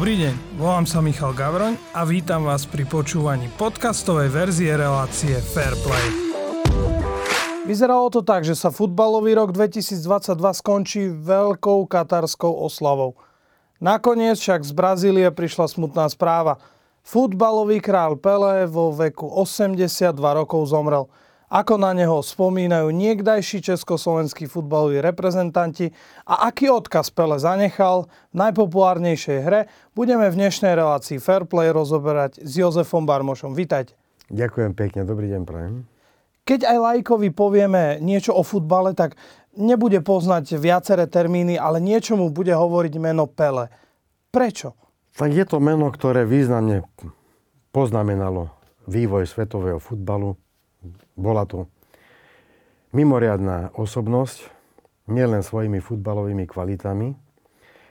Dobrý deň, volám sa Michal Gavroň a vítam vás pri počúvaní podcastovej verzie relácie Fairplay. Vyzeralo to tak, že sa futbalový rok 2022 skončí veľkou katarskou oslavou. Nakoniec však z Brazílie prišla smutná správa. Futbalový král Pelé vo veku 82 rokov zomrel – ako na neho spomínajú niekdajší československí futbaloví reprezentanti a aký odkaz Pele zanechal v najpopulárnejšej hre, budeme v dnešnej relácii Fairplay rozoberať s Jozefom Barmošom. Vítajte. Ďakujem pekne, dobrý deň prajem. Keď aj lajkovi povieme niečo o futbale, tak nebude poznať viaceré termíny, ale niečo mu bude hovoriť meno Pele. Prečo? Tak je to meno, ktoré významne poznamenalo vývoj svetového futbalu bola to mimoriadná osobnosť, nielen svojimi futbalovými kvalitami,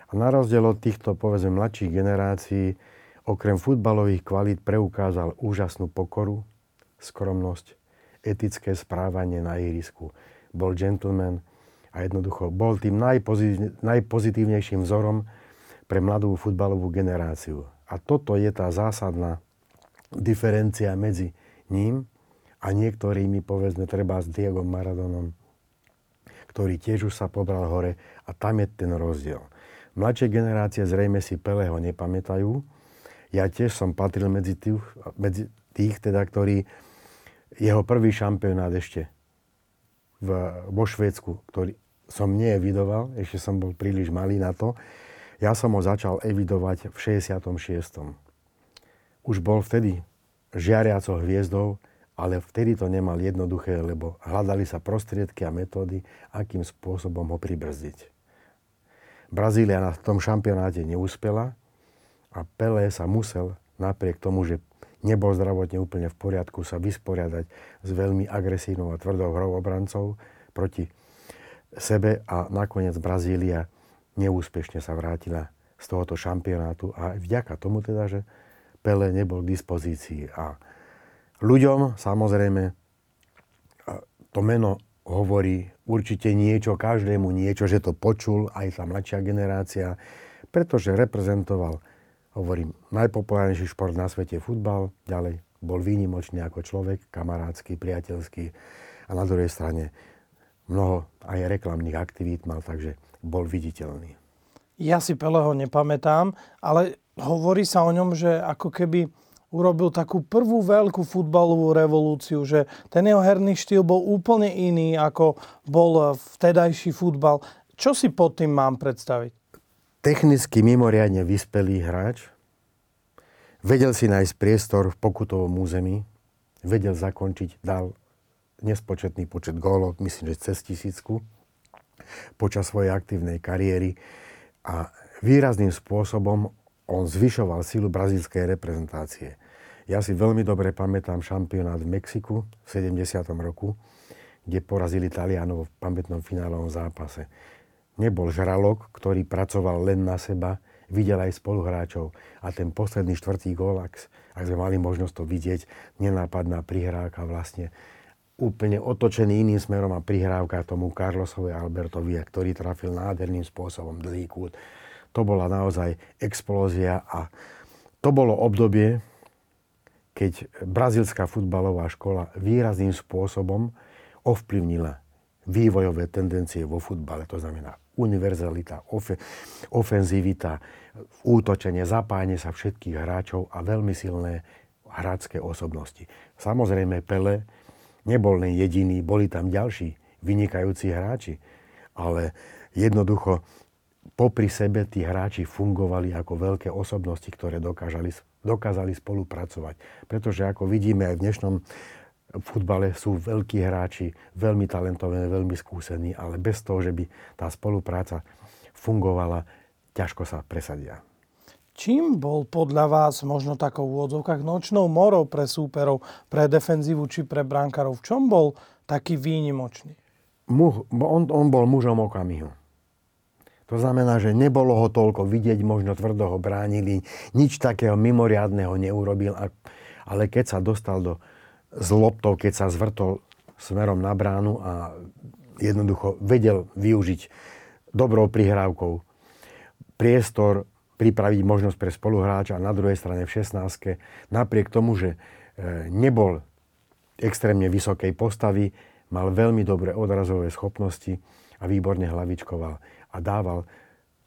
a na rozdiel od týchto, povedzme, mladších generácií, okrem futbalových kvalít preukázal úžasnú pokoru, skromnosť, etické správanie na ihrisku. Bol gentleman a jednoducho bol tým najpozitívnejším vzorom pre mladú futbalovú generáciu. A toto je tá zásadná diferencia medzi ním a niektorými, povedzme, treba s Diego Maradonom, ktorý tiež už sa pobral hore a tam je ten rozdiel. Mladšie generácie zrejme si Peleho nepamätajú. Ja tiež som patril medzi tých, medzi tých teda, ktorí jeho prvý šampionát ešte v, vo Švédsku, ktorý som neevidoval, ešte som bol príliš malý na to. Ja som ho začal evidovať v 66. Už bol vtedy žiariacou hviezdou ale vtedy to nemal jednoduché, lebo hľadali sa prostriedky a metódy, akým spôsobom ho pribrzdiť. Brazília na tom šampionáte neúspela a Pelé sa musel, napriek tomu, že nebol zdravotne úplne v poriadku, sa vysporiadať s veľmi agresívnou a tvrdou hrou obrancov proti sebe a nakoniec Brazília neúspešne sa vrátila z tohoto šampionátu a vďaka tomu teda, že Pele nebol k dispozícii a Ľuďom samozrejme to meno hovorí určite niečo, každému niečo, že to počul aj tá mladšia generácia, pretože reprezentoval, hovorím, najpopulárnejší šport na svete futbal, ďalej bol výnimočný ako človek, kamarádsky, priateľský a na druhej strane mnoho aj reklamných aktivít mal, takže bol viditeľný. Ja si Peleho nepamätám, ale hovorí sa o ňom, že ako keby urobil takú prvú veľkú futbalovú revolúciu, že ten jeho herný štýl bol úplne iný, ako bol vtedajší futbal. Čo si pod tým mám predstaviť? Technicky mimoriadne vyspelý hráč. Vedel si nájsť priestor v pokutovom území. Vedel zakončiť, dal nespočetný počet gólov, myslím, že cez tisícku počas svojej aktívnej kariéry a výrazným spôsobom on zvyšoval silu brazílskej reprezentácie. Ja si veľmi dobre pamätám šampionát v Mexiku v 70. roku, kde porazili Talianov v pamätnom finálovom zápase. Nebol žralok, ktorý pracoval len na seba, videl aj spoluhráčov. A ten posledný štvrtý gól, ak, ak sme mali možnosť to vidieť, nenápadná prihrávka vlastne úplne otočený iným smerom a prihrávka tomu Carlosovi Albertovi, ktorý trafil nádherným spôsobom dlhý kút to bola naozaj explózia a to bolo obdobie, keď brazilská futbalová škola výrazným spôsobom ovplyvnila vývojové tendencie vo futbale. To znamená univerzalita, ofe, ofenzivita, útočenie, zapájanie sa všetkých hráčov a veľmi silné hrácké osobnosti. Samozrejme Pele nebol len jediný, boli tam ďalší vynikajúci hráči, ale jednoducho popri sebe tí hráči fungovali ako veľké osobnosti, ktoré dokážali, dokázali spolupracovať. Pretože ako vidíme aj v dnešnom futbale sú veľkí hráči, veľmi talentovaní, veľmi skúsení, ale bez toho, že by tá spolupráca fungovala, ťažko sa presadia. Čím bol podľa vás možno takou v úvodzovkách nočnou morou pre súperov, pre defenzívu či pre brankárov? V čom bol taký výnimočný? Mu, on, on bol mužom okamihu. To znamená, že nebolo ho toľko vidieť, možno tvrdo ho bránili, nič takého mimoriadného neurobil, ale keď sa dostal do zloptov, keď sa zvrtol smerom na bránu a jednoducho vedel využiť dobrou prihrávkou priestor, pripraviť možnosť pre spoluhráča a na druhej strane v 16 napriek tomu, že e, nebol extrémne vysokej postavy, mal veľmi dobré odrazové schopnosti a výborne hlavičkoval a dával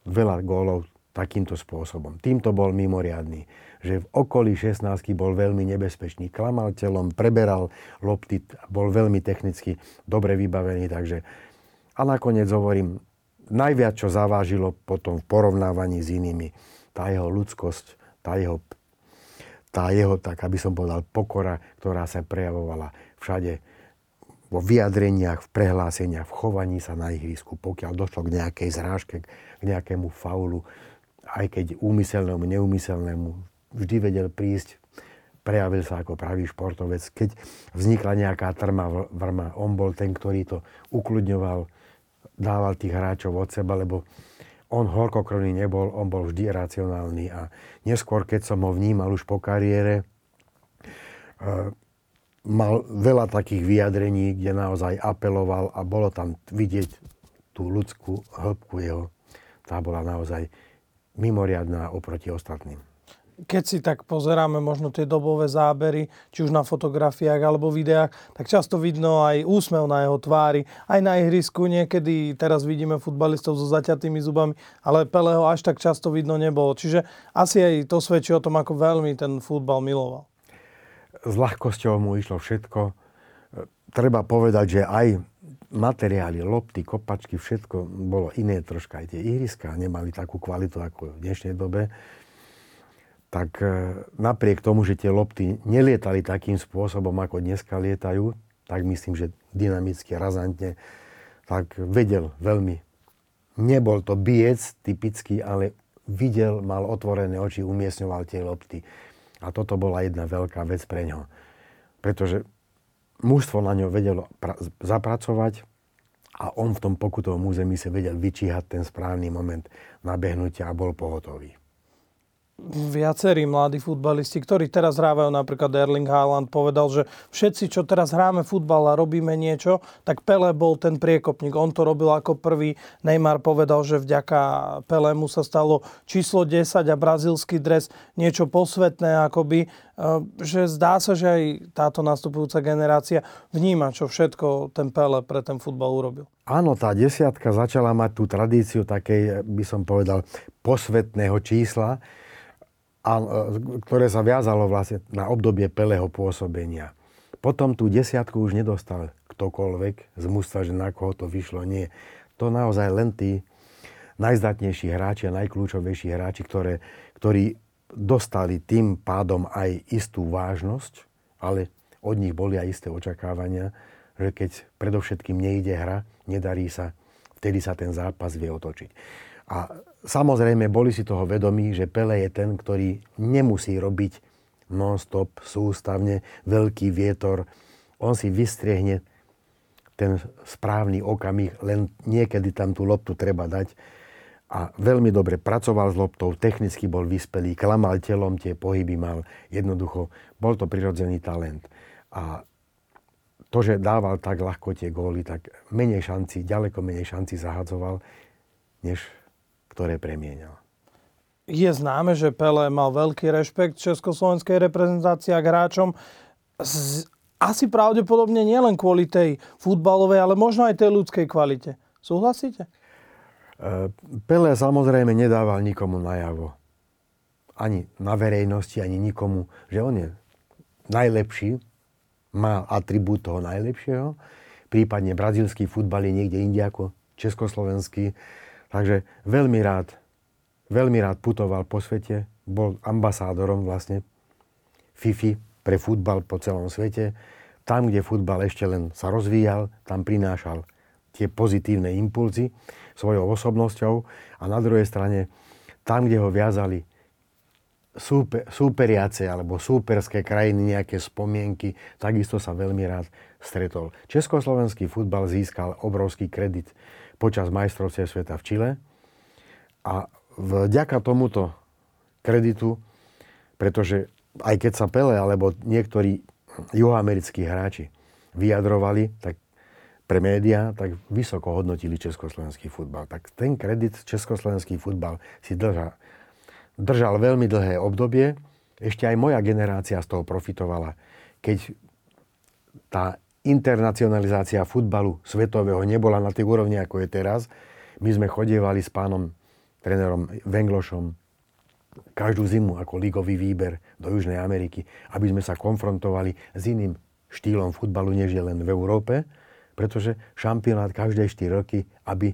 veľa gólov takýmto spôsobom. Týmto bol mimoriadný, že v okolí 16 bol veľmi nebezpečný. Klamal telom, preberal lopty, bol veľmi technicky dobre vybavený, takže a nakoniec hovorím, najviac, čo zavážilo potom v porovnávaní s inými, tá jeho ľudskosť, tá jeho, tá jeho, tak aby som povedal, pokora, ktorá sa prejavovala všade vo vyjadreniach, v prehláseniach, v chovaní sa na ihrisku, pokiaľ došlo k nejakej zrážke, k nejakému faulu, aj keď úmyselnému, neúmyselnému, vždy vedel prísť, prejavil sa ako pravý športovec. Keď vznikla nejaká trma vrma, on bol ten, ktorý to ukludňoval, dával tých hráčov od seba, lebo on horkokrvný nebol, on bol vždy racionálny a neskôr, keď som ho vnímal už po kariére, eh, mal veľa takých vyjadrení, kde naozaj apeloval a bolo tam vidieť tú ľudskú hĺbku jeho. Tá bola naozaj mimoriadná oproti ostatným. Keď si tak pozeráme možno tie dobové zábery, či už na fotografiách alebo videách, tak často vidno aj úsmev na jeho tvári, aj na ihrisku. Niekedy teraz vidíme futbalistov so zaťatými zubami, ale Peleho až tak často vidno nebolo. Čiže asi aj to svedčí o tom, ako veľmi ten futbal miloval s ľahkosťou mu išlo všetko. Treba povedať, že aj materiály, lopty, kopačky, všetko bolo iné troška. Aj tie ihriska nemali takú kvalitu ako v dnešnej dobe. Tak e, napriek tomu, že tie lopty nelietali takým spôsobom, ako dneska lietajú, tak myslím, že dynamicky, razantne, tak vedel veľmi. Nebol to biec typický, ale videl, mal otvorené oči, umiestňoval tie lopty. A toto bola jedna veľká vec pre ňo. Pretože mužstvo na ňo vedelo pra- zapracovať a on v tom pokutovom území sa vedel vyčíhať ten správny moment nabehnutia a bol pohotový viacerí mladí futbalisti, ktorí teraz hrávajú, napríklad Erling Haaland povedal, že všetci, čo teraz hráme futbal a robíme niečo, tak Pele bol ten priekopník. On to robil ako prvý. Neymar povedal, že vďaka Pelemu sa stalo číslo 10 a brazilský dres niečo posvetné, akoby, e, že zdá sa, že aj táto nastupujúca generácia vníma, čo všetko ten Pele pre ten futbal urobil. Áno, tá desiatka začala mať tú tradíciu takej, by som povedal, posvetného čísla, e, ktoré sa viazalo vlastne na obdobie Peleho pôsobenia. Potom tú desiatku už nedostal ktokoľvek z mužstva, že na koho to vyšlo. Nie. To naozaj len tí najzdatnejší hráči a najkľúčovejší hráči, ktoré, ktorí dostali tým pádom aj istú vážnosť, ale od nich boli aj isté očakávania, že keď predovšetkým nejde hra, nedarí sa, vtedy sa ten zápas vie otočiť. A samozrejme boli si toho vedomí, že Pele je ten, ktorý nemusí robiť non-stop, sústavne, veľký vietor. On si vystriehne ten správny okamih, len niekedy tam tú loptu treba dať. A veľmi dobre pracoval s loptou, technicky bol vyspelý, klamal telom, tie pohyby mal. Jednoducho, bol to prirodzený talent. A to, že dával tak ľahko tie góly, tak menej šanci, ďaleko menej šanci zahadzoval, než ktoré premienal. Je známe, že Pele mal veľký rešpekt československej reprezentácie a hráčom. Asi pravdepodobne nielen kvôli tej futbalovej, ale možno aj tej ľudskej kvalite. Súhlasíte? E, Pele samozrejme nedával nikomu najavo. Ani na verejnosti, ani nikomu, že on je najlepší, má atribút toho najlepšieho. Prípadne brazilský futbal je niekde inde ako československý. Takže veľmi rád, veľmi rád putoval po svete, bol ambasádorom vlastne FIFI pre futbal po celom svete. Tam, kde futbal ešte len sa rozvíjal, tam prinášal tie pozitívne impulzy svojou osobnosťou a na druhej strane tam, kde ho viazali súper, súperiace alebo súperské krajiny, nejaké spomienky, takisto sa veľmi rád stretol. Československý futbal získal obrovský kredit počas majstrovstiev sveta v Čile. A vďaka tomuto kreditu, pretože aj keď sa Pele alebo niektorí juhoamerickí hráči vyjadrovali, tak pre médiá, tak vysoko hodnotili československý futbal. Tak ten kredit československý futbal si drža, držal veľmi dlhé obdobie. Ešte aj moja generácia z toho profitovala. Keď tá internacionalizácia futbalu svetového nebola na tej úrovni, ako je teraz, my sme chodievali s pánom trénerom Venglošom každú zimu ako ligový výber do Južnej Ameriky, aby sme sa konfrontovali s iným štýlom futbalu, než je len v Európe, pretože šampionát každé 4 roky, aby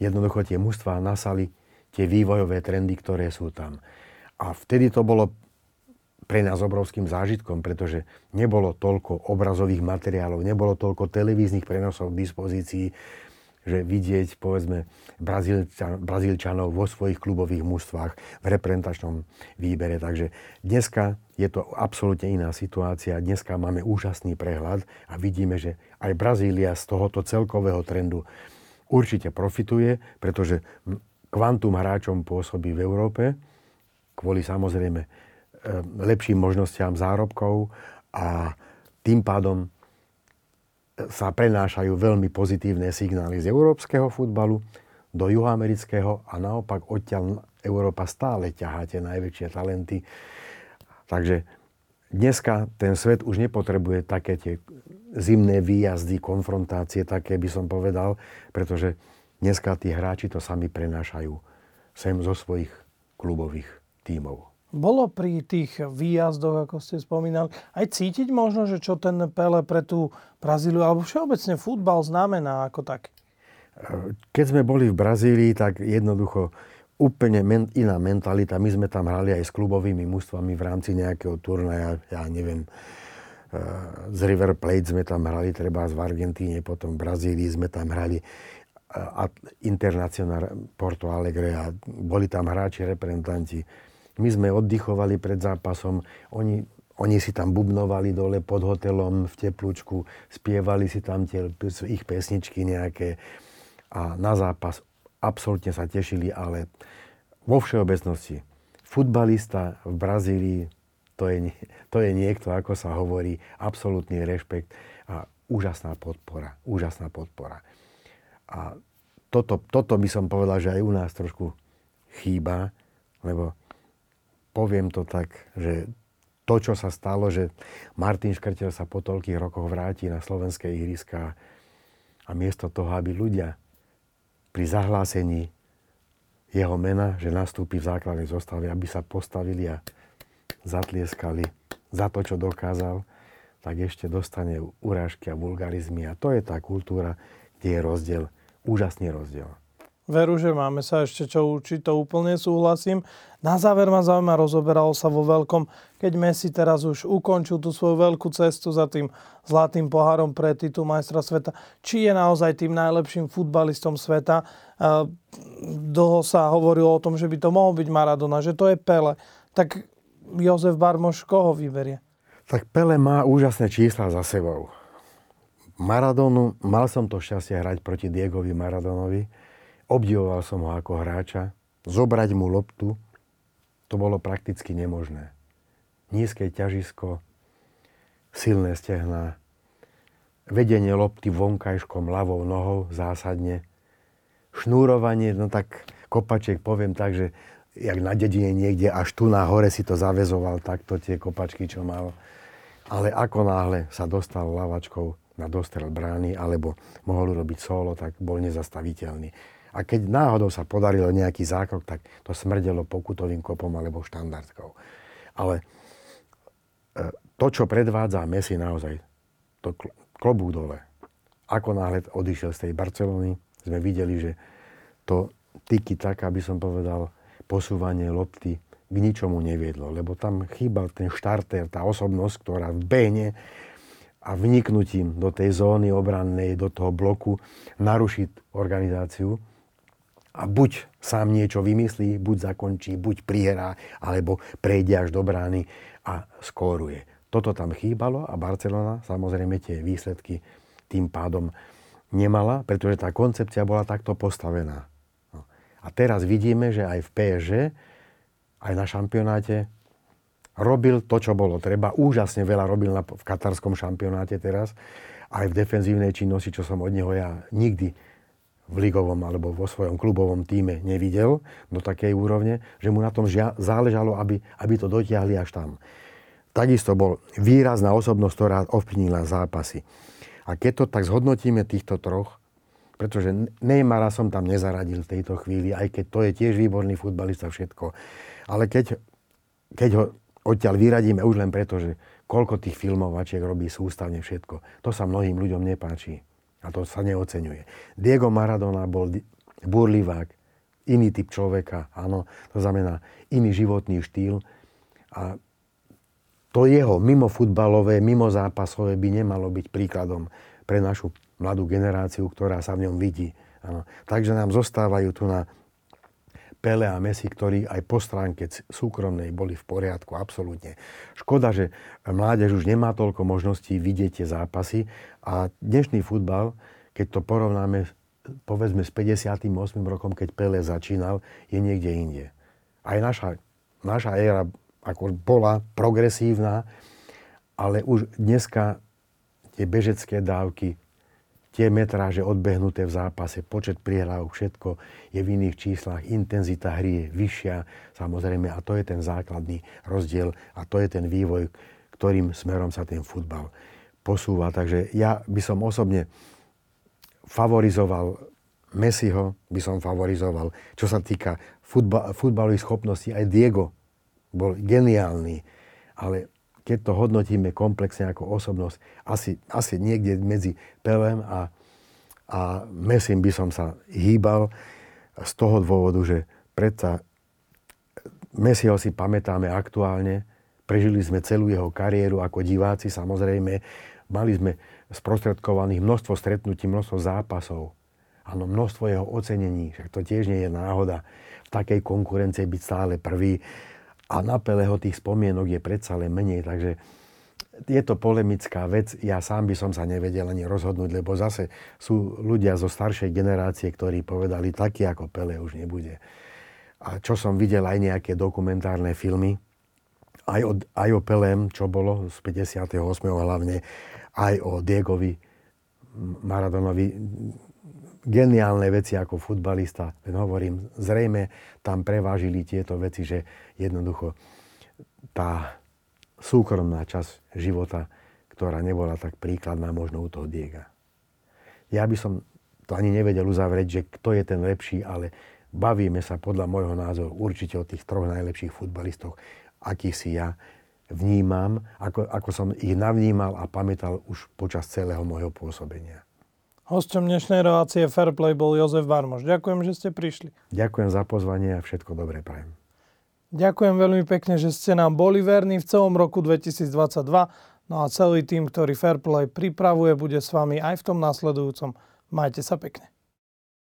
jednoducho tie mužstvá nasali tie vývojové trendy, ktoré sú tam. A vtedy to bolo pre nás obrovským zážitkom, pretože nebolo toľko obrazových materiálov, nebolo toľko televíznych prenosov k dispozícii, že vidieť, povedzme, Brazílčan, Brazílčanov vo svojich klubových mužstvách v reprezentačnom výbere. Takže dneska je to absolútne iná situácia. Dneska máme úžasný prehľad a vidíme, že aj Brazília z tohoto celkového trendu určite profituje, pretože kvantum hráčom pôsobí v Európe kvôli samozrejme lepším možnostiam zárobkov a tým pádom e, sa prenášajú veľmi pozitívne signály z európskeho futbalu do juhoamerického a naopak odtiaľ Európa stále ťahá tie najväčšie talenty. Takže dneska ten svet už nepotrebuje také tie zimné výjazdy, konfrontácie, také by som povedal, pretože dneska tí hráči to sami prenášajú sem zo svojich klubových tímov. Bolo pri tých výjazdoch, ako ste spomínali, aj cítiť možno, že čo ten Pele pre tú Brazíliu, alebo všeobecne futbal znamená ako tak? Keď sme boli v Brazílii, tak jednoducho úplne iná mentalita. My sme tam hrali aj s klubovými mužstvami v rámci nejakého turnaja, ja neviem, Eh, z River Plate sme tam hrali, treba v Argentíne, potom v Brazílii sme tam hrali eh, Internacional Porto Alegre a boli tam hráči, reprezentanti. My sme oddychovali pred zápasom, oni, oni si tam bubnovali dole pod hotelom v teplúčku, spievali si tam tie ich pesničky nejaké a na zápas absolútne sa tešili, ale vo všeobecnosti futbalista v Brazílii to je, to je niekto, ako sa hovorí, absolútny rešpekt a úžasná podpora. Úžasná podpora. A toto, toto by som povedal, že aj u nás trošku chýba, lebo poviem to tak, že to, čo sa stalo, že Martin Škrtel sa po toľkých rokoch vráti na slovenské ihriska a miesto toho, aby ľudia pri zahlásení jeho mena, že nastúpi v základnej zostave, aby sa postavili a zatlieskali za to, čo dokázal, tak ešte dostane urážky a vulgarizmy. A to je tá kultúra, kde je rozdiel, úžasný rozdiel. Veru, že máme sa ešte čo učiť, to úplne súhlasím. Na záver ma zaujíma, rozoberalo sa vo veľkom, keď Messi teraz už ukončil tú svoju veľkú cestu za tým zlatým pohárom pre titul majstra sveta. Či je naozaj tým najlepším futbalistom sveta. Dlho sa hovorilo o tom, že by to mohol byť Maradona, že to je Pele. Tak Jozef Barmoš koho vyberie? Tak Pele má úžasné čísla za sebou. Maradonu, mal som to šťastie hrať proti Diegovi Maradonovi. Obdivoval som ho ako hráča. Zobrať mu loptu, to bolo prakticky nemožné. Nízke ťažisko, silné stehná, vedenie lopty vonkajškom ľavou nohou zásadne, šnúrovanie, no tak kopaček poviem tak, že jak na dedine niekde, až tu na hore si to zavezoval takto tie kopačky, čo mal. Ale ako náhle sa dostal lavačkou na dostrel brány, alebo mohol urobiť solo, tak bol nezastaviteľný. A keď náhodou sa podarilo nejaký zákrok, tak to smrdelo pokutovým kopom alebo štandardkou. Ale e, to, čo predvádza Messi naozaj, to klobúk dole. Ako náhle odišiel z tej Barcelony, sme videli, že to tyky tak, aby som povedal, posúvanie lopty k ničomu neviedlo, lebo tam chýbal ten štarter, tá osobnosť, ktorá v behne a vniknutím do tej zóny obrannej, do toho bloku naruší organizáciu a buď sám niečo vymyslí, buď zakončí, buď prihrá, alebo prejde až do brány a skóruje. Toto tam chýbalo a Barcelona samozrejme tie výsledky tým pádom nemala, pretože tá koncepcia bola takto postavená. A teraz vidíme, že aj v PSG, aj na šampionáte, robil to, čo bolo treba. Úžasne veľa robil v katarskom šampionáte teraz. Aj v defenzívnej činnosti, čo som od neho ja nikdy v ligovom alebo vo svojom klubovom týme nevidel do takej úrovne, že mu na tom žia- záležalo, aby, aby to dotiahli až tam. Takisto bol výrazná osobnosť, ktorá ovplyvnila zápasy. A keď to tak zhodnotíme týchto troch, pretože Neymara som tam nezaradil v tejto chvíli, aj keď to je tiež výborný futbalista všetko. Ale keď, keď ho odtiaľ vyradíme už len preto, že koľko tých filmovačiek robí sústavne všetko, to sa mnohým ľuďom nepáči. A to sa neocenuje. Diego Maradona bol burlivák, iný typ človeka, áno, to znamená iný životný štýl. A to jeho mimo futbalové, mimo zápasové by nemalo byť príkladom pre našu mladú generáciu, ktorá sa v ňom vidí. Áno. Takže nám zostávajú tu na Pele a Messi, ktorí aj po stránke súkromnej boli v poriadku, absolútne. Škoda, že mládež už nemá toľko možností vidieť tie zápasy a dnešný futbal, keď to porovnáme povedzme s 58. rokom, keď Pele začínal, je niekde inde. Aj naša, naša éra ako bola progresívna, ale už dneska tie bežecké dávky tie metráže odbehnuté v zápase, počet prihrávok, všetko je v iných číslach, intenzita hry je vyššia, samozrejme, a to je ten základný rozdiel a to je ten vývoj, ktorým smerom sa ten futbal posúva. Takže ja by som osobne favorizoval Messiho, by som favorizoval, čo sa týka futbal, futbalových schopností, aj Diego bol geniálny, ale keď to hodnotíme komplexne ako osobnosť, asi, asi niekde medzi Pelem a, a Mesim by som sa hýbal z toho dôvodu, že predsa Messiho si pamätáme aktuálne, prežili sme celú jeho kariéru ako diváci samozrejme, mali sme sprostredkovaných množstvo stretnutí, množstvo zápasov, áno, množstvo jeho ocenení, však to tiež nie je náhoda v takej konkurencii byť stále prvý a na Peleho tých spomienok je predsa len menej, takže je to polemická vec. Ja sám by som sa nevedel ani rozhodnúť, lebo zase sú ľudia zo staršej generácie, ktorí povedali, taký ako Pele už nebude. A čo som videl aj nejaké dokumentárne filmy, aj o, aj o Pelem, čo bolo z 58. hlavne, aj o Diegovi Maradonovi, geniálne veci ako futbalista. Len hovorím, zrejme tam prevážili tieto veci, že jednoducho tá súkromná časť života, ktorá nebola tak príkladná možno u toho Diega. Ja by som to ani nevedel uzavrieť, že kto je ten lepší, ale bavíme sa podľa môjho názoru určite o tých troch najlepších futbalistoch, akých si ja vnímam, ako, ako som ich navnímal a pamätal už počas celého môjho pôsobenia. Hostom dnešnej relácie Fairplay bol Jozef Varmoš. Ďakujem, že ste prišli. Ďakujem za pozvanie a všetko dobré prajem. Ďakujem veľmi pekne, že ste nám boli verní v celom roku 2022. No a celý tým, ktorý Fairplay pripravuje, bude s vami aj v tom následujúcom. Majte sa pekne.